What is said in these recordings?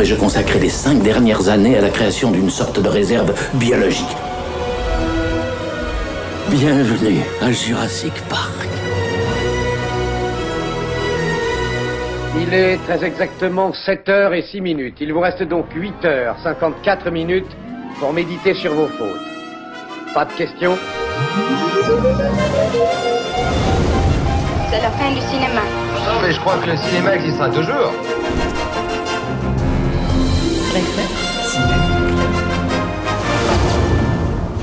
Et je consacrais les cinq dernières années à la création d'une sorte de réserve biologique. Bienvenue à Jurassic Park. Il est très exactement 7 heures et 6 minutes. Il vous reste donc 8 heures 54 minutes pour méditer sur vos fautes. Pas de questions? C'est la fin du cinéma. Non, mais je crois que le cinéma existera toujours.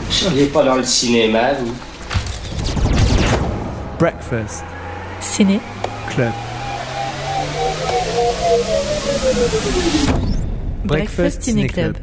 Vous seriez pas dans le cinéma, vous? Breakfast Ciné. Club. Breakfast Ciné Club.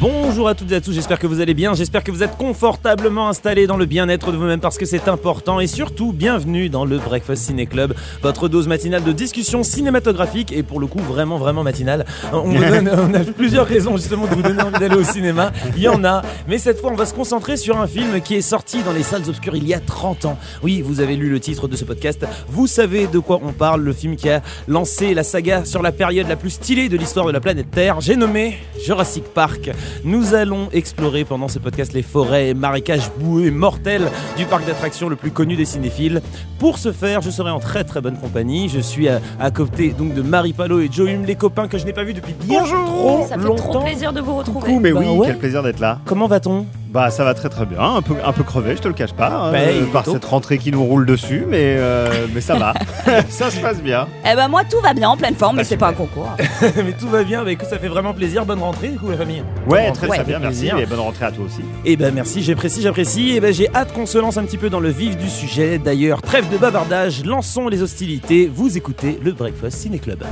Bonjour à toutes et à tous, j'espère que vous allez bien, j'espère que vous êtes confortablement installés dans le bien-être de vous-même parce que c'est important et surtout bienvenue dans le Breakfast Ciné Club, votre dose matinale de discussion cinématographique et pour le coup vraiment vraiment matinale. On, vous donne- on a plusieurs raisons justement de vous donner envie d'aller au cinéma, il y en a, mais cette fois on va se concentrer sur un film qui est sorti dans les salles obscures il y a 30 ans. Oui, vous avez lu le titre de ce podcast, vous savez de quoi on parle, le film qui a lancé la saga sur la période la plus stylée de l'histoire de la planète Terre, j'ai nommé Jurassic Park. Nous allons explorer pendant ce podcast les forêts et marécages boueux et mortels du parc d'attractions le plus connu des cinéphiles. Pour ce faire, je serai en très très bonne compagnie. Je suis à, à côté donc de Marie Palot et Joe Hume, les copains que je n'ai pas vus depuis bien trop Ça fait longtemps. trop plaisir de vous retrouver. Coucou, mais Bah oui, ouais. quel plaisir d'être là. Comment va-t-on? Bah ça va très très bien, un peu, un peu crevé, je te le cache pas, hein, Bah, euh, par cette rentrée qui nous roule dessus, mais, euh, mais ça va, ça se passe bien. Eh ben moi tout va bien en pleine forme, mais Bah, c'est pas un concours. Mais tout va bien, bah, écoute, ça fait vraiment plaisir. Bonne rentrée, du coup, la famille. Ouais, très très bien, merci, plaisir. et bonne rentrée à toi aussi. Eh ben merci, j'apprécie, j'apprécie. Et ben j'ai hâte qu'on se lance un petit peu dans le vif du sujet. D'ailleurs, trêve de bavardage, lançons les hostilités. Vous écoutez le Breakfast Ciné Club.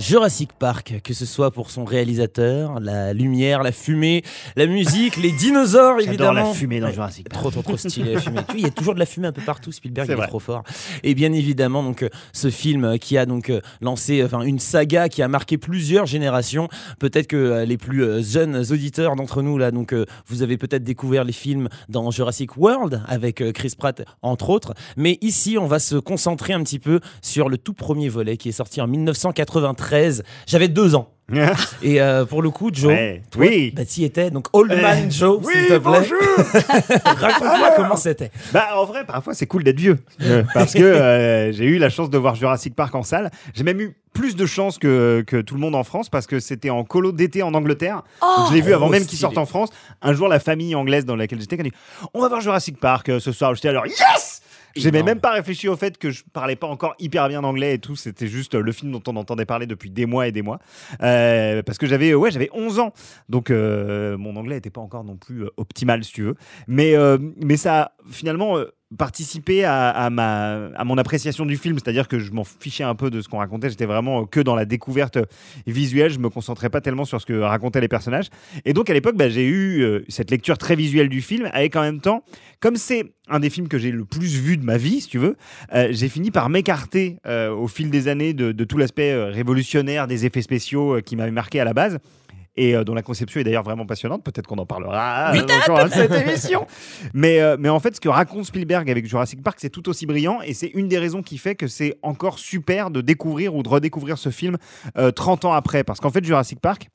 Jurassic Park, que ce soit pour son réalisateur, la lumière, la fumée, la musique, les dinosaures J'adore évidemment. la fumée dans Jurassic Park. Trop trop trop stylé la fumée. Il y a toujours de la fumée un peu partout. Spielberg C'est il est trop fort. Et bien évidemment donc ce film qui a donc euh, lancé enfin une saga qui a marqué plusieurs générations. Peut-être que euh, les plus euh, jeunes auditeurs d'entre nous là donc vous avez peut-être découvert les films dans Jurassic World avec Chris Pratt entre autres. Mais ici on va se concentrer un petit peu sur le tout premier volet qui est sorti en 1993. J'avais deux ans. Et euh, pour le coup, Joe, Ouais, toi, oui. bah, t'y étais. Donc, Old Man Euh, Joe, oui, s'il te plaît. bonjour. Raconte-moi comment c'était. Bah en vrai, parfois c'est cool d'être vieux, euh, parce que euh, j'ai eu la chance de voir Jurassic Park en salle. J'ai même eu plus de chance que, que tout le monde en France, parce que c'était en colo d'été en Angleterre. Donc, je l'ai vu avant trop même qu'il sorte en France. Un jour, la famille anglaise dans laquelle j'étais, a dit On va voir Jurassic Park ce soir. J'étais alors Yes Énorme. même pas réfléchi au fait que je parlais pas encore hyper bien anglais et tout. C'était juste euh, le film dont on entendait parler depuis des mois et des mois. Euh, parce que j'avais ouais, j'avais 11 ans. Donc euh, mon anglais n'était pas encore non plus euh, optimal, si tu veux. Mais, euh, mais ça finalement participé à, ma, à mon appréciation du film. C'est-à-dire que je m'en fichais un peu de ce qu'on racontait. J'étais vraiment euh, que dans la découverte visuelle. Je me concentrais pas tellement sur ce que racontaient les personnages. Et donc à l'époque, bah, j'ai eu euh, cette lecture très visuelle du film avec en même temps, comme c'est un des films que j'ai le plus vu de ma vie, si tu veux, euh, j'ai fini par m'écarter au fil des années de, de tout l'aspect révolutionnaire des effets spéciaux qui m'avaient marqué à la base. Et euh, dont la conception est d'ailleurs vraiment passionnante. Peut-être qu'on en parlera euh, dans cette émission. Mais, euh, mais en fait, ce que raconte Spielberg avec Jurassic Park, c'est tout aussi brillant. Et c'est une des raisons qui fait que c'est encore super de découvrir ou de redécouvrir ce film euh, 30 ans après. Parce qu'en fait, Jurassic Park,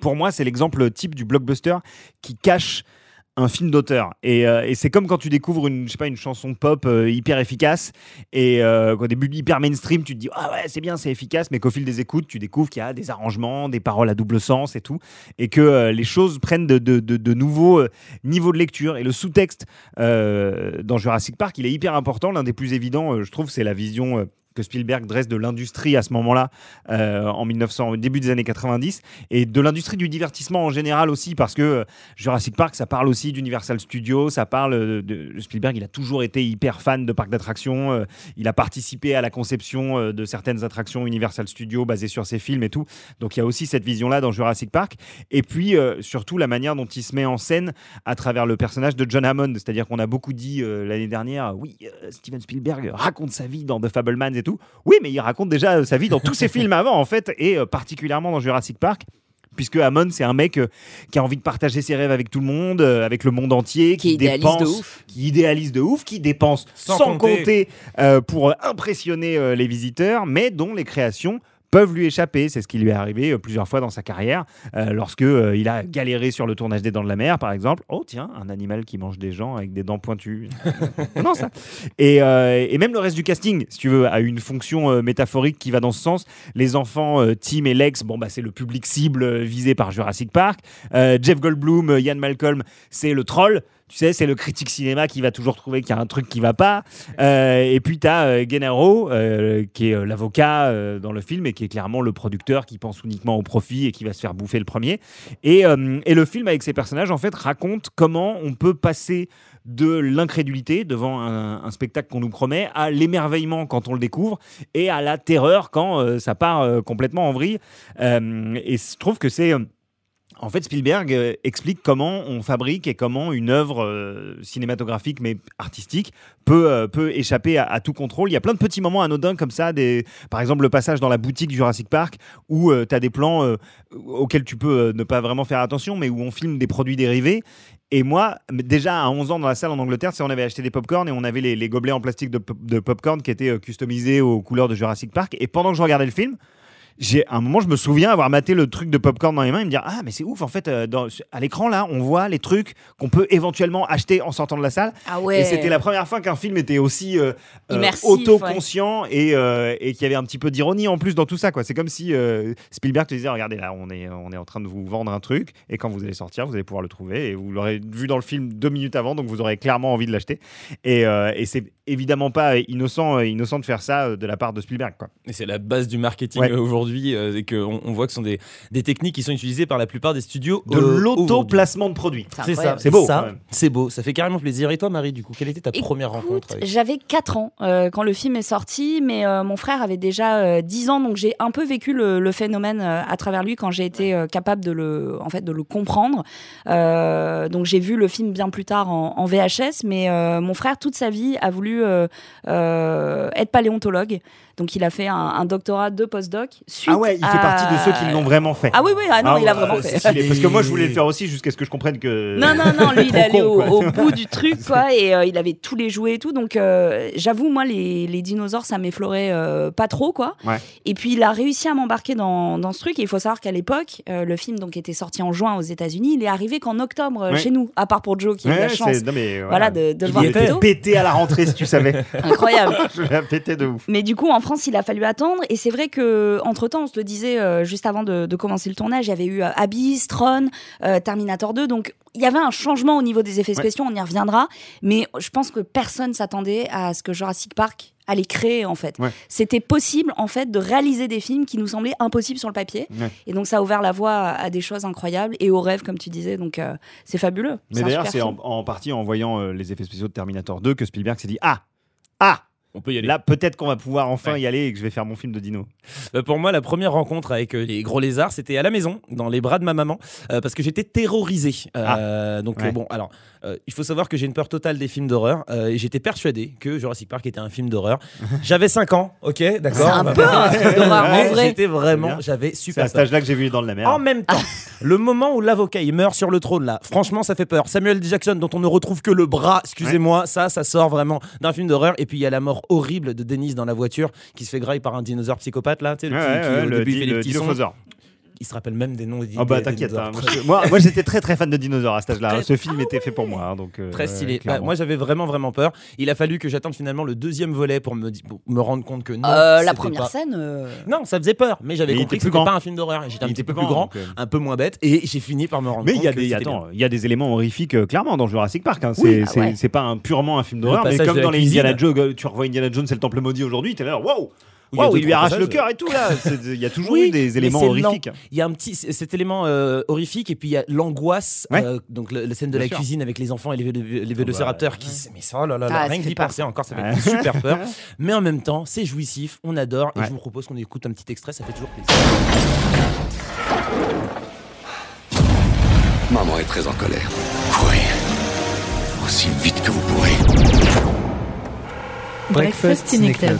pour moi, c'est l'exemple type du blockbuster qui cache un film d'auteur. Et, euh, et c'est comme quand tu découvres une, je sais pas, une chanson pop euh, hyper efficace et euh, qu'au début hyper mainstream, tu te dis ah ouais c'est bien, c'est efficace, mais qu'au fil des écoutes, tu découvres qu'il y a des arrangements, des paroles à double sens et tout, et que euh, les choses prennent de, de- nouveaux niveaux de lecture. Et le sous-texte dans Jurassic Park, il est hyper important. L'un des plus évidents, je trouve, c'est la vision. Que Spielberg dresse de l'industrie à ce moment-là, euh, en 1900, au début des années 90, et de l'industrie du divertissement en général aussi, parce que euh, Jurassic Park, ça parle aussi d'Universal Studios, ça parle euh, de Spielberg, il a toujours été hyper fan de parcs d'attractions, il a participé à la conception de certaines attractions Universal Studios basées sur ses films et tout, donc il y a aussi cette vision-là dans Jurassic Park, et puis surtout la manière dont il se met en scène à travers le personnage de John Hammond, c'est-à-dire qu'on a beaucoup dit l'année dernière, oui, Steven Spielberg raconte sa vie dans The Fablemans et tout, oui, mais il raconte déjà sa vie dans tous ses films avant, en fait, et euh, particulièrement dans Jurassic Park puisque Hammond, c'est un mec euh, qui a envie de partager ses rêves avec tout le monde, euh, avec le monde entier, Qui qui, idéalise dépense, de ouf. qui idéalise de ouf, qui dépense Sans sans, compter. compter, euh, pour impressionner euh, les visiteurs, mais dont les créations peuvent lui échapper. C'est ce qui lui est arrivé euh, plusieurs fois dans sa carrière, euh, lorsque euh, il a galéré sur le tournage des Dents de la Mer, par exemple. Oh tiens, un animal qui mange des gens avec des dents pointues. non ça. Et, euh, et même le reste du casting, si tu veux, a une fonction métaphorique qui va dans ce sens. Les enfants, Tim et Lex, bon bah c'est le public cible visé par Jurassic Park. Jeff Goldblum, Ian Malcolm, c'est le troll. Tu sais, c'est le critique cinéma qui va toujours trouver qu'il y a un truc qui va pas. Euh, et puis tu as Gennaro, euh, qui est euh, l'avocat euh, dans le film et qui est clairement le producteur qui pense uniquement au profit et qui va se faire bouffer le premier. Et, euh, et le film, avec ses personnages, en fait, raconte comment on peut passer de l'incrédulité devant un, spectacle qu'on nous promet à l'émerveillement quand on le découvre et à la terreur quand euh, ça part euh, complètement en vrille. Euh, et je trouve que c'est... euh, en fait, Spielberg euh, explique comment on fabrique et comment une œuvre euh, cinématographique mais artistique peut, euh, peut échapper à, tout contrôle. Il y a plein de petits moments anodins comme ça, des, par exemple le passage dans la boutique Jurassic Park où tu as des plans euh, auxquels tu peux euh, ne pas vraiment faire attention, mais où on filme des produits dérivés. Et moi, déjà à 11 ans dans la salle en Angleterre, on avait acheté des popcorn et on avait les, gobelets en plastique de, de popcorn qui étaient euh, customisés aux couleurs de Jurassic Park. Et pendant que je regardais le film, j'ai à un moment je me souviens avoir maté le truc de popcorn dans les mains et me dire ah mais c'est ouf en fait euh, dans- à l'écran là on voit les trucs qu'on peut éventuellement acheter en sortant de la salle. Ah ouais. et c'était la première fois qu'un film était aussi euh, euh, Immersif, autoconscient et, euh, et qu'il y avait un petit peu d'ironie en plus dans tout ça quoi. C'est comme si euh, Spielberg te disait regardez là on est on est en train de vous vendre un truc et quand vous allez sortir vous allez pouvoir le trouver et vous l'aurez vu dans le film deux minutes avant donc vous aurez clairement envie de l'acheter. Et, euh, et c'est évidemment pas innocent innocent de faire ça de la part de Spielberg quoi. Et c'est la base du marketing Ouais. euh, aujourd'hui, euh, et qu'on on voit que ce sont des, des techniques qui sont utilisées par la plupart des studios. de euh, l'auto-placement de produits C'est ça. C'est beau, c'est beau, ça fait carrément plaisir. Et toi, Marie, du coup, quelle était ta première rencontre avec... J'avais 4 ans euh, quand le film est sorti, mais euh, mon frère avait déjà euh, 10 ans, donc j'ai un peu vécu le, le phénomène euh, à travers lui quand j'ai été euh, capable de le, en fait, de le comprendre. Euh, donc j'ai vu le film bien plus tard en, en VHS, mais euh, mon frère toute sa vie a voulu euh, euh, être paléontologue. Donc il a fait un, un doctorat de postdoc. suite ah ouais il fait partie de ceux qui l'ont vraiment fait Ah oui oui ah non Ah il a ouais, vraiment fait. stylé. Parce que moi, je voulais le faire aussi jusqu'à ce que je comprenne que. Non, non, non, lui, il est allé au, bout du truc, quoi, et euh, il avait tous les jouets et tout. Donc, euh, j'avoue, moi, les, les dinosaures, ça m'effleurait euh, pas trop, quoi. Ouais. Et puis, il a réussi à m'embarquer dans, dans ce truc. Et il faut savoir qu'à l'époque, euh, le film donc était sorti en juin aux États-Unis. Il est arrivé qu'en octobre Ouais. chez nous, à part pour Joe qui a eu Ouais, la chance. c'est- non, mais Voilà, de, de le Il voir était plus tôt. pété à la rentrée, si tu savais. Incroyable. je l'ai pété de ouf. Mais du coup, en France, il a fallu attendre. Et c'est vrai que entre temps, on se le disait euh, juste avant de, de commencer le tournage, il y avait eu euh, Abyss, Tron, euh, Terminator 2. Donc, il y avait un changement au niveau des effets Ouais. spéciaux. On y reviendra. Mais je pense que personne s'attendait à ce que Jurassic Park allait créer en fait. Ouais. C'était possible en fait de réaliser des films qui nous semblaient impossibles sur le papier. Ouais. Et donc ça a ouvert la voie à, à des choses incroyables et aux rêves comme tu disais. Donc euh, c'est fabuleux. Mais d'ailleurs, c'est en, en partie en voyant les effets spéciaux de Terminator 2 que Spielberg s'est dit Ah Ah On peut y aller. Là, peut-être qu'on va pouvoir enfin Ouais. y aller et que je vais faire mon film de dino. Bah, pour moi, la première rencontre avec euh, les gros lézards, c'était à la maison, dans les bras de ma maman, euh, parce que j'étais terrorisé. Euh, donc Ouais. euh, bon, alors, euh, il faut savoir que j'ai une peur totale des films d'horreur, euh, et j'étais persuadé que Jurassic Park était un film d'horreur. J'avais 5 ans, ok, d'accord. C'est un Bah, peu un film d'horreur en vrai. J'étais C'est vraiment, j'avais C'est super à peur. cet âge-là que j'ai vu dans de la mer. En même temps, le moment où l'avocat il meurt sur le trône là, franchement ça fait peur. Samuel L. Jackson dont on ne retrouve que le bras, excusez-moi, ça ça sort vraiment d'un film d'horreur. Et puis il y a la mort horrible de Denise dans la voiture qui se fait grailler par un dinosaure psychopathe là, tu sais, le Ouais, petit ouais, qui ouais, au le, début di- fait les le petits sons. Il se rappelle même des noms des, Oh bah des- des t'inquiète. dinosaures. hein, moi, j'étais très très fan de dinosaures à cet âge-là. Très- Ce film était fait pour moi. hein, donc, euh, Très stylé. Bah, moi j'avais vraiment vraiment peur. Il a fallu que j'attende finalement le deuxième volet pour me, di- pour me rendre compte que non. Euh, la première pas- scène. euh, Non, ça faisait peur, mais j'avais Mais il compris était que plus c'était pas un film d'horreur. J'étais un Il petit peu plus plus grand, grand, donc, un peu moins bête, et j'ai fini par me rendre Mais compte. il y a que des c'était attends, il y a des éléments horrifiques clairement dans Jurassic Park. hein. C'est ah pas purement un film d'horreur, mais comme dans les. Indiana Jones, tu revois Indiana Jones, c'est le Temple maudit aujourd'hui. T'es là, waouh, deux, il lui arrache le cœur et tout là. Il y a toujours Oui, eu des éléments horrifiques. Il y a un petit cet élément euh, horrifique et puis il y a l'angoisse Ouais. euh, donc la scène de Bien la sûr. cuisine avec les enfants et les, les, les vélociraptors qui mais ça oh là là, là, Ah, ça rien que d'y penser encore ça fait Ouais. super peur mais en même temps c'est jouissif on adore et Ouais. je vous propose qu'on écoute un petit extrait ça fait toujours plaisir Maman est très en colère. Courez. Aussi vite que vous pourrez. Breakfast Ciné Club.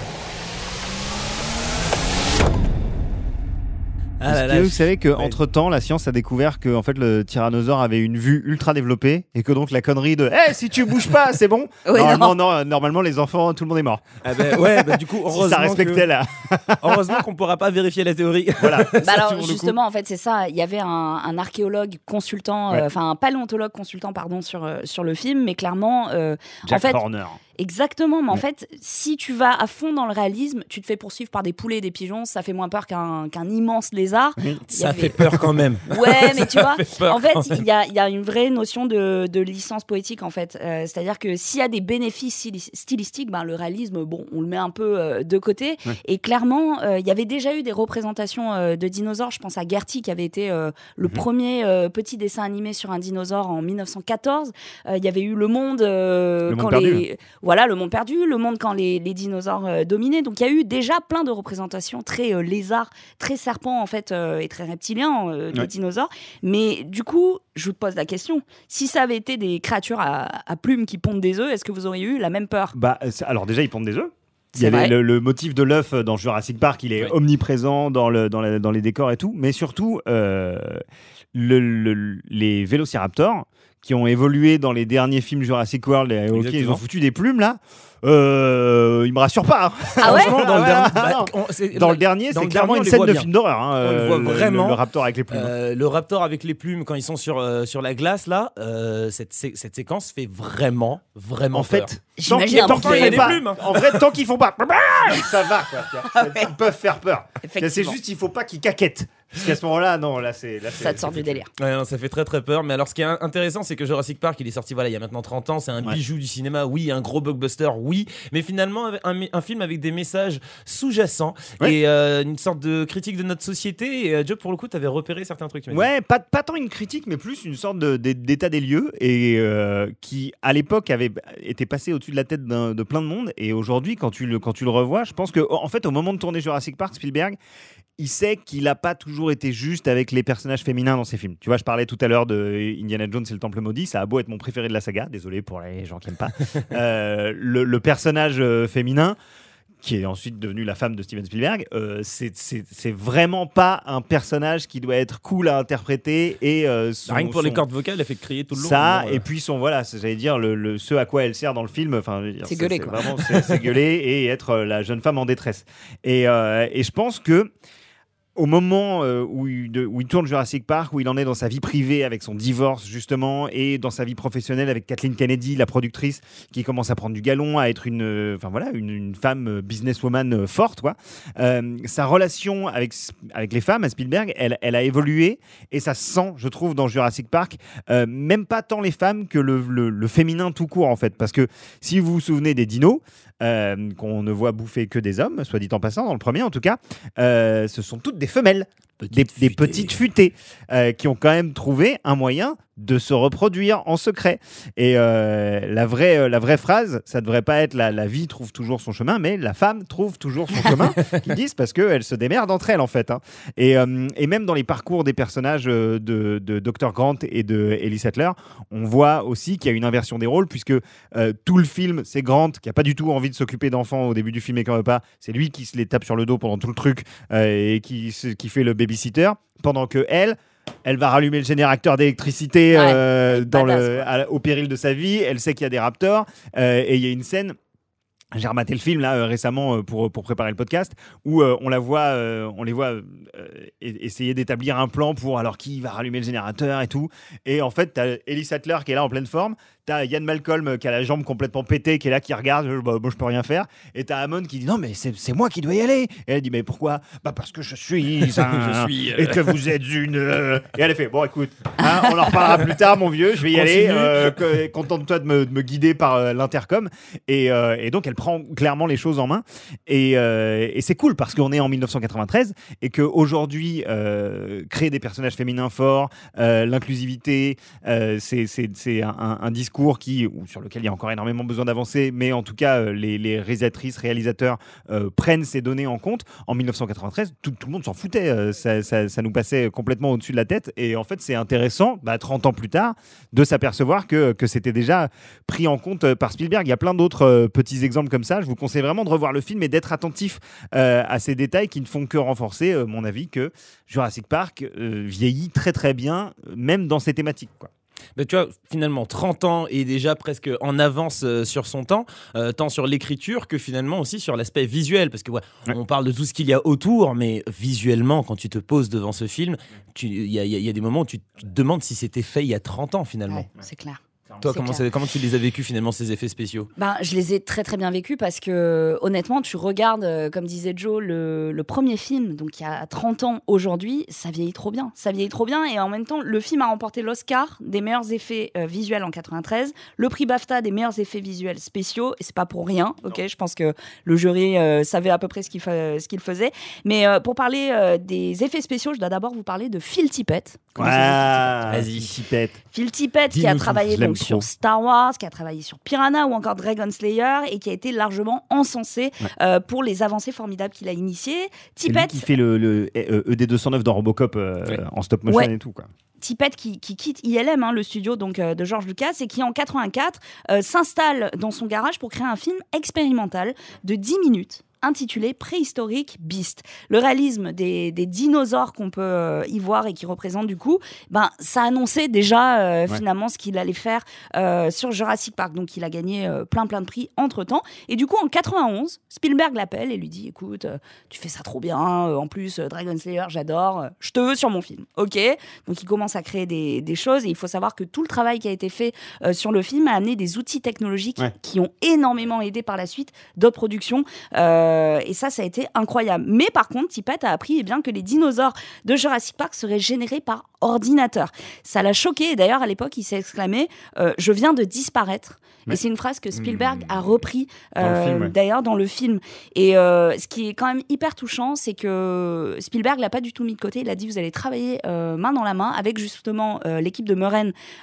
Ah là que là, vous savez que ouais. entre temps, la science a découvert que en fait le tyrannosaure avait une vue ultra développée et que donc la connerie de "Eh si tu bouges pas, c'est bon." Ouais, normalement, non. euh, normalement les enfants, tout le monde est mort. Ah ben, ouais, bah, du coup, Si heureusement ça respectait que- la. heureusement qu'on pourra pas vérifier la théorie. Voilà. Bah Ça, alors justement, en fait, c'est ça. Il y avait un, un archéologue consultant, euh, Ouais. enfin un paléontologue consultant, pardon, sur euh, sur le film, mais clairement, euh, Jack en fait, Horner. Exactement. Mais en fait, si tu vas à fond dans le réalisme, tu te fais poursuivre par des poulets et des pigeons, ça fait moins peur qu'un immense lézard. Ça avait- fait peur quand même. Ouais, mais tu vois, fait en fait, quand il y a, il y a une vraie notion de, de licence poétique, en fait. Euh, C'est-à-dire que s'il y a des bénéfices styli- stylistiques, ben, le réalisme, bon, on le met un peu euh, de côté. Ouais. Et clairement, euh, il y avait déjà eu des représentations de dinosaures. Je pense à Gertie, qui avait été le Mhm. premier petit dessin animé sur un dinosaure en 1914. Euh, Il y avait eu Le Monde, Le Monde quand perdu. Voilà, Le Monde perdu, Le Monde quand les, les dinosaures euh, dominaient. Donc il y a eu déjà plein de représentations très euh, lézards, très serpents, en fait, euh, et très reptiliens de Ouais. dinosaures. Mais du coup, je vous pose la question si ça avait été des créatures à, à plumes qui pondent des œufs, est-ce que vous auriez eu la même peur? Bah, alors déjà, ils pondent des œufs. Il y avait le, le motif de l'œuf dans Jurassic Park, il est omniprésent dans, le, dans, la- dans les décors et tout, mais surtout euh, le- le- les vélociraptors qui ont évolué dans les derniers films Jurassic World, et, ok, ils ont foutu des plumes là. Euh, ils me rassurent pas. hein. Ah ouais Franchement, dans le Ouais, dernier, ah, bah, on- c'est- Dans le dernier, dans c'est le clairement une scène de bien. film d'horreur. hein, On le euh, voit le- vraiment. Le, raptor avec les plumes. Euh, le raptor avec les plumes quand ils sont sur, euh, sur la glace là, euh, cette, cette séquence fait vraiment vraiment en peur. fait, tant qu'ils il pas, plumes, hein. en vrai, tant qu'ils font pas, ça va quoi. Ils peuvent faire peur. C'est juste, il faut pas qu'ils caquettent. Parce qu'à ce moment-là, non, là c'est. Ça te sort du délire. Ouais, non, ça fait très très peur. Mais alors, ce qui est in- intéressant, c'est que Jurassic Park, il est sorti voilà, il y a maintenant 30 ans. C'est un Ouais. bijou du cinéma, oui, un gros blockbuster, oui. Mais finalement, un, un film avec des messages sous-jacents Ouais. et euh, une sorte de critique de notre société. Et euh, Joe, pour le coup, tu avais repéré certains trucs. tu m'as dit. Ouais, pas, pas tant une critique, mais plus une sorte de- d'état des lieux et euh, qui, à l'époque, avait été passé au-dessus de la tête de plein de monde. Et aujourd'hui, quand, tu le- quand tu le revois, je pense que, en fait, au moment de tourner Jurassic Park, Spielberg, il sait qu'il n'a pas toujours été juste avec les personnages féminins dans ses films. Tu vois, je parlais tout à l'heure de Indiana Jones et le Temple maudit. Ça a beau être mon préféré de la saga. Désolé pour les gens qui n'aiment pas. Euh, le, le personnage euh, féminin qui est ensuite devenu la femme de Steven Spielberg, euh, c'est- vraiment pas un personnage qui doit être cool à interpréter et euh, son- Rien que pour les cordes vocales, elle fait crier tout le long. ça Bon, euh, et puis son voilà j'allais dire le, le- ce à quoi elle sert dans le film enfin C'est gueuler, quoi. vraiment c'est gueuler et être euh, la jeune femme en détresse et, euh, et je pense que au moment euh, où, il, tourne Jurassic Park, où il en est dans sa vie privée avec son divorce justement, et dans sa vie professionnelle avec Kathleen Kennedy, la productrice, qui commence à prendre du galon, à être une, euh, enfin voilà, une, femme euh, businesswoman forte, quoi. Sa relation avec les femmes à Spielberg, elle, a évolué, et ça se sent, je trouve, dans Jurassic Park, même pas tant les femmes que le, féminin tout court en fait, parce que si vous vous souvenez des dinos, qu'on ne voit bouffer que des hommes, soit dit en passant, dans le premier en tout cas, euh, ce sont toutes des femelles, des, des petites futées, euh, qui ont quand même trouvé un moyen de se reproduire en secret. Et euh, la, vraie, euh, la vraie phrase, ça devrait pas être la, la vie trouve toujours son chemin, mais la femme trouve toujours son chemin, qu'ils disent, parce qu'elles se démerdent entre elles en fait. hein. Et, euh, et même dans les parcours des personnages de, de Dr. Grant et de Ellie Sattler, on voit aussi qu'il y a une inversion des rôles, puisque tout le film, c'est Grant qui a pas du tout envie de s'occuper d'enfants au début du film et quand veut pas. C'est lui qui se les tape sur le dos pendant tout le truc et qui, qui fait le babysitter, pendant que elle. Elle va rallumer le générateur d'électricité Ouais, euh, dans le, à- au péril de sa vie. Elle sait qu'il y a des raptors euh, et il y a une scène. J'ai rematé le film là euh, récemment pour, pour préparer le podcast où on la voit, on les voit essayer d'établir un plan pour alors qui va rallumer le générateur et tout. Et en fait, t'as Ellie Sattler qui est là en pleine forme, t'as Ian Malcolm euh, qui a la jambe complètement pétée, qui est là, qui regarde, euh, bah, moi je peux rien faire. Et t'as Hammond qui dit non mais c'est moi qui dois y aller. Et elle dit mais pourquoi? Bah parce que je suis un, Je suis, euh, et que vous êtes une. euh. Et elle fait bon écoute, hein, on en reparlera plus tard mon vieux, je vais y aller. Euh, Contente-toi de me, de me guider par l'intercom. Et, et donc elle prend clairement les choses en main. Et, et c'est cool parce qu'on est en 1993 et qu'aujourd'hui, créer des personnages féminins forts, l'inclusivité, c'est un, un- un discours qui, ou sur lequel il y a encore énormément besoin d'avancer, mais en tout cas, euh, les, les réalisatrices, réalisateurs euh, prennent ces données en compte. En 1993, tout, le monde s'en foutait. euh, ça, nous passait complètement au-dessus de la tête. Et en fait, c'est intéressant, bah, 30 ans plus tard, de s'apercevoir que, c'était déjà pris en compte par Spielberg. Il y a plein d'autres petits exemples comme ça. Je vous conseille vraiment de revoir le film et d'être attentif à ces détails qui ne font que renforcer mon avis que Jurassic Park vieillit très très bien, même dans ses thématiques. Bah, tu vois, finalement, 30 ans et déjà presque en avance euh, sur son temps, euh, tant sur l'écriture que finalement aussi sur l'aspect visuel. Parce que ouais, Ouais. on parle de tout ce qu'il y a autour, mais visuellement, quand tu te poses devant ce film, il y, a- y y des moments où tu te demandes si c'était fait il y a 30 ans finalement. Ouais, c'est clair. Toi, comment, tu les as vécus finalement, ces effets spéciaux? Ben, je les ai très très bien vécus parce que honnêtement, tu regardes, euh, comme disait Joe, le, le premier film, donc il y a 30 ans aujourd'hui, ça vieillit trop bien. Ça vieillit trop bien et en même temps, le film a remporté l'Oscar des meilleurs effets euh, visuels en 93, le prix BAFTA des meilleurs effets visuels spéciaux et c'est pas pour rien, ok? Je pense que le jury euh, savait à peu près ce qu'il fa- faisait. Mais euh, pour parler euh, des effets spéciaux, je dois d'abord vous parler de Phil Tippett. Phil Tippett? Vas-y. Phil Tippett qui a travaillé donc. Sur Star Wars, qui a travaillé sur Piranha ou encore Dragon Slayer et qui a été largement encensé euh, pour les avancées formidables qu'il a initiées. Tippett, qui fait le, le euh, ED209 dans Robocop euh, Ouais. en stop motion Ouais. et tout. Quoi. Tippett qui, qui quitte ILM, hein, le studio donc euh, de George Lucas, et qui en 84 euh, s'installe dans son garage pour créer un film expérimental de 10 minutes intitulé Préhistorique Beast. Le réalisme des, des dinosaures qu'on peut euh, y voir et qui représentent du coup, ben, ça annonçait déjà euh, Ouais. finalement ce qu'il allait faire euh, sur Jurassic Park. Donc il a gagné euh, plein plein de prix entre-temps. Et du coup en 91, Spielberg l'appelle et lui dit, écoute, tu fais ça trop bien, en plus Dragon Slayer j'adore, je te veux sur mon film. Ok donc il commence à créer des, des choses et il faut savoir que tout le travail qui a été fait sur le film a amené des outils technologiques Ouais. qui ont énormément aidé par la suite d'autres productions Euh, et ça ça a été incroyable. Mais par contre Tippett a appris eh bien, que les dinosaures de Jurassic Park seraient générés par ordinateur. Ça l'a choqué et d'ailleurs à l'époque il s'est exclamé euh, je viens de disparaître. Et c'est une phrase que Spielberg Mmh. a repris euh, ouais. d'ailleurs dans le film. Et euh, ce qui est quand même hyper touchant, c'est que Spielberg l'a pas du tout mis de côté. Il a dit vous allez travailler euh, main dans la main avec justement euh, l'équipe de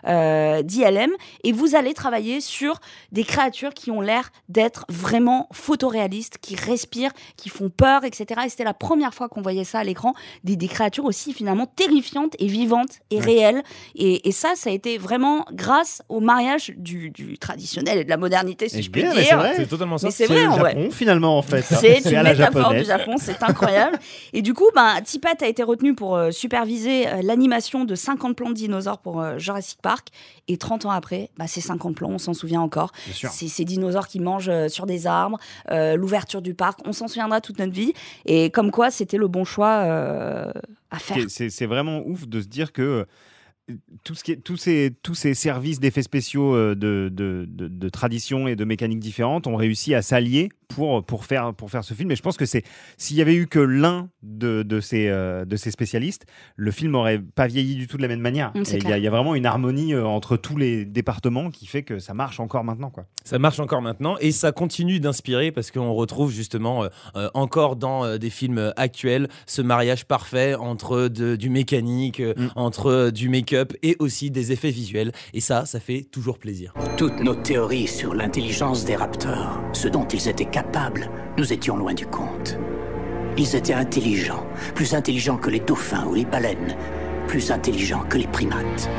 euh, d'ILM et vous allez travailler sur des créatures qui ont l'air d'être vraiment photoréalistes, qui respirent, qui font peur, etc. Et c'était la première fois qu'on voyait ça à l'écran, des, des créatures aussi finalement terrifiantes et vivantes et réelles. Et, et ça, ça a été vraiment grâce au mariage du, du traditionnel et de la modernité, si Eh je puis bien, mais c'est dire. vrai. C'est totalement ça. Mais c'est vrai, le. Japon finalement en fait. C'est une à métaphore du Japon, c'est incroyable. Et du coup, ben, Tippett a été retenu pour euh, superviser euh, l'animation de 50 plans de dinosaures pour euh, Jurassic Park. Et 30 ans après, bah, ces 50 plans, on s'en souvient encore. C'est ces dinosaures qui mangent euh, sur des arbres, euh, l'ouverture du parc, on s'en souviendra toute notre vie. Et comme quoi, c'était le bon choix euh, à faire. C'est- vraiment ouf de se dire que euh, tout ce tous, ces, tous ces services d'effets spéciaux euh, de, de, de, de tradition et de mécaniques différentes ont réussi à s'allier pour, pour, faire, pour faire ce film. Et je pense que c'est s'il y avait eu que l'un de, de, ces, euh, de ces spécialistes, le film n'aurait pas vieilli du tout de la même manière. Mm, Il y, a- y vraiment une harmonie euh, entre tous les départements qui fait que ça marche encore maintenant. Quoi. Ça marche encore maintenant et ça continue d'inspirer parce qu'on retrouve justement euh, encore dans des films actuels ce mariage parfait entre de- du mécanique, Mm. entre du make-up et aussi des effets visuels. Et ça, ça fait toujours plaisir. Toutes nos théories sur l'intelligence des raptors, ce dont ils étaient capables, nous étions loin du compte. Ils étaient intelligents, plus intelligents que les dauphins ou les baleines, plus intelligents que les primates.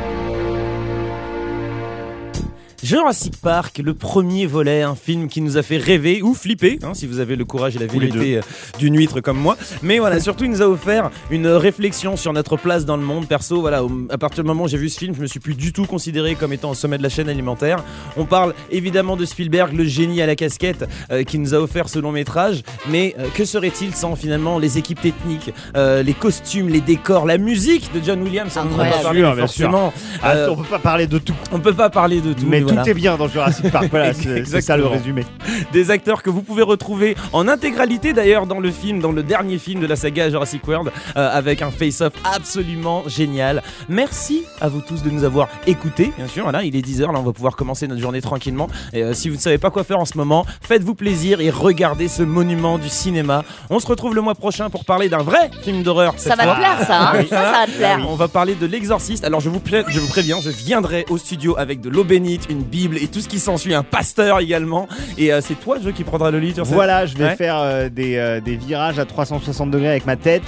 Jurassic Park, le premier volet, un film qui nous a fait rêver ou flipper, hein, si vous avez le courage et la vérité euh, d'une huître comme moi. Mais voilà, surtout, il nous a offert une réflexion sur notre place dans le monde. Perso, voilà, à partir du moment où j'ai vu ce film, je me suis plus du tout considéré comme étant au sommet de la chaîne alimentaire. On parle évidemment de Spielberg, le génie à la casquette, euh, qui nous a offert ce long métrage. Mais euh, que serait-il sans finalement les équipes techniques, euh, les costumes, les décors, la musique de John Williams on bien sûr. forcément, Ah, on peut pas parler de tout, on peut pas parler de tout. mais, tout voilà. est bien dans Jurassic Park. Voilà, c'est ça le résumé. Des acteurs que vous pouvez retrouver en intégralité d'ailleurs dans le film, dans le dernier film de la saga Jurassic World, euh, avec un face-off absolument génial. Merci à vous tous de nous avoir écoutés. Bien sûr, voilà, il est 10h, là on va pouvoir commencer notre journée tranquillement. Et euh, si vous ne savez pas quoi faire en ce moment, faites-vous plaisir et regardez ce monument du cinéma. On se retrouve le mois prochain pour parler d'un vrai film d'horreur. Ça cette va te plaire, ça. hein Ah oui. ça, ça va te plaire. On va parler de l'exorciste. Alors je vous, je vous préviens, je viendrai au studio avec de l'eau bénite, une Bible et tout ce qui s'ensuit, un pasteur également. Et euh, c'est toi, Joe, qui prendra le lead sur cette- Voilà, je vais Ouais. faire euh, des, euh, des virages à 360 degrés avec ma tête.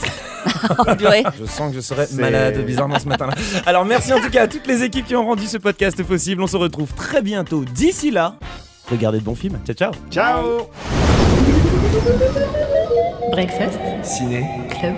Purée. Je sens que je serais C'est- malade bizarrement ce matin-là. Alors merci en tout cas à toutes les équipes qui ont rendu ce podcast possible. On se retrouve très bientôt. D'ici là, regardez de bons films. Ciao ciao. Ciao Breakfast Ciné. Club.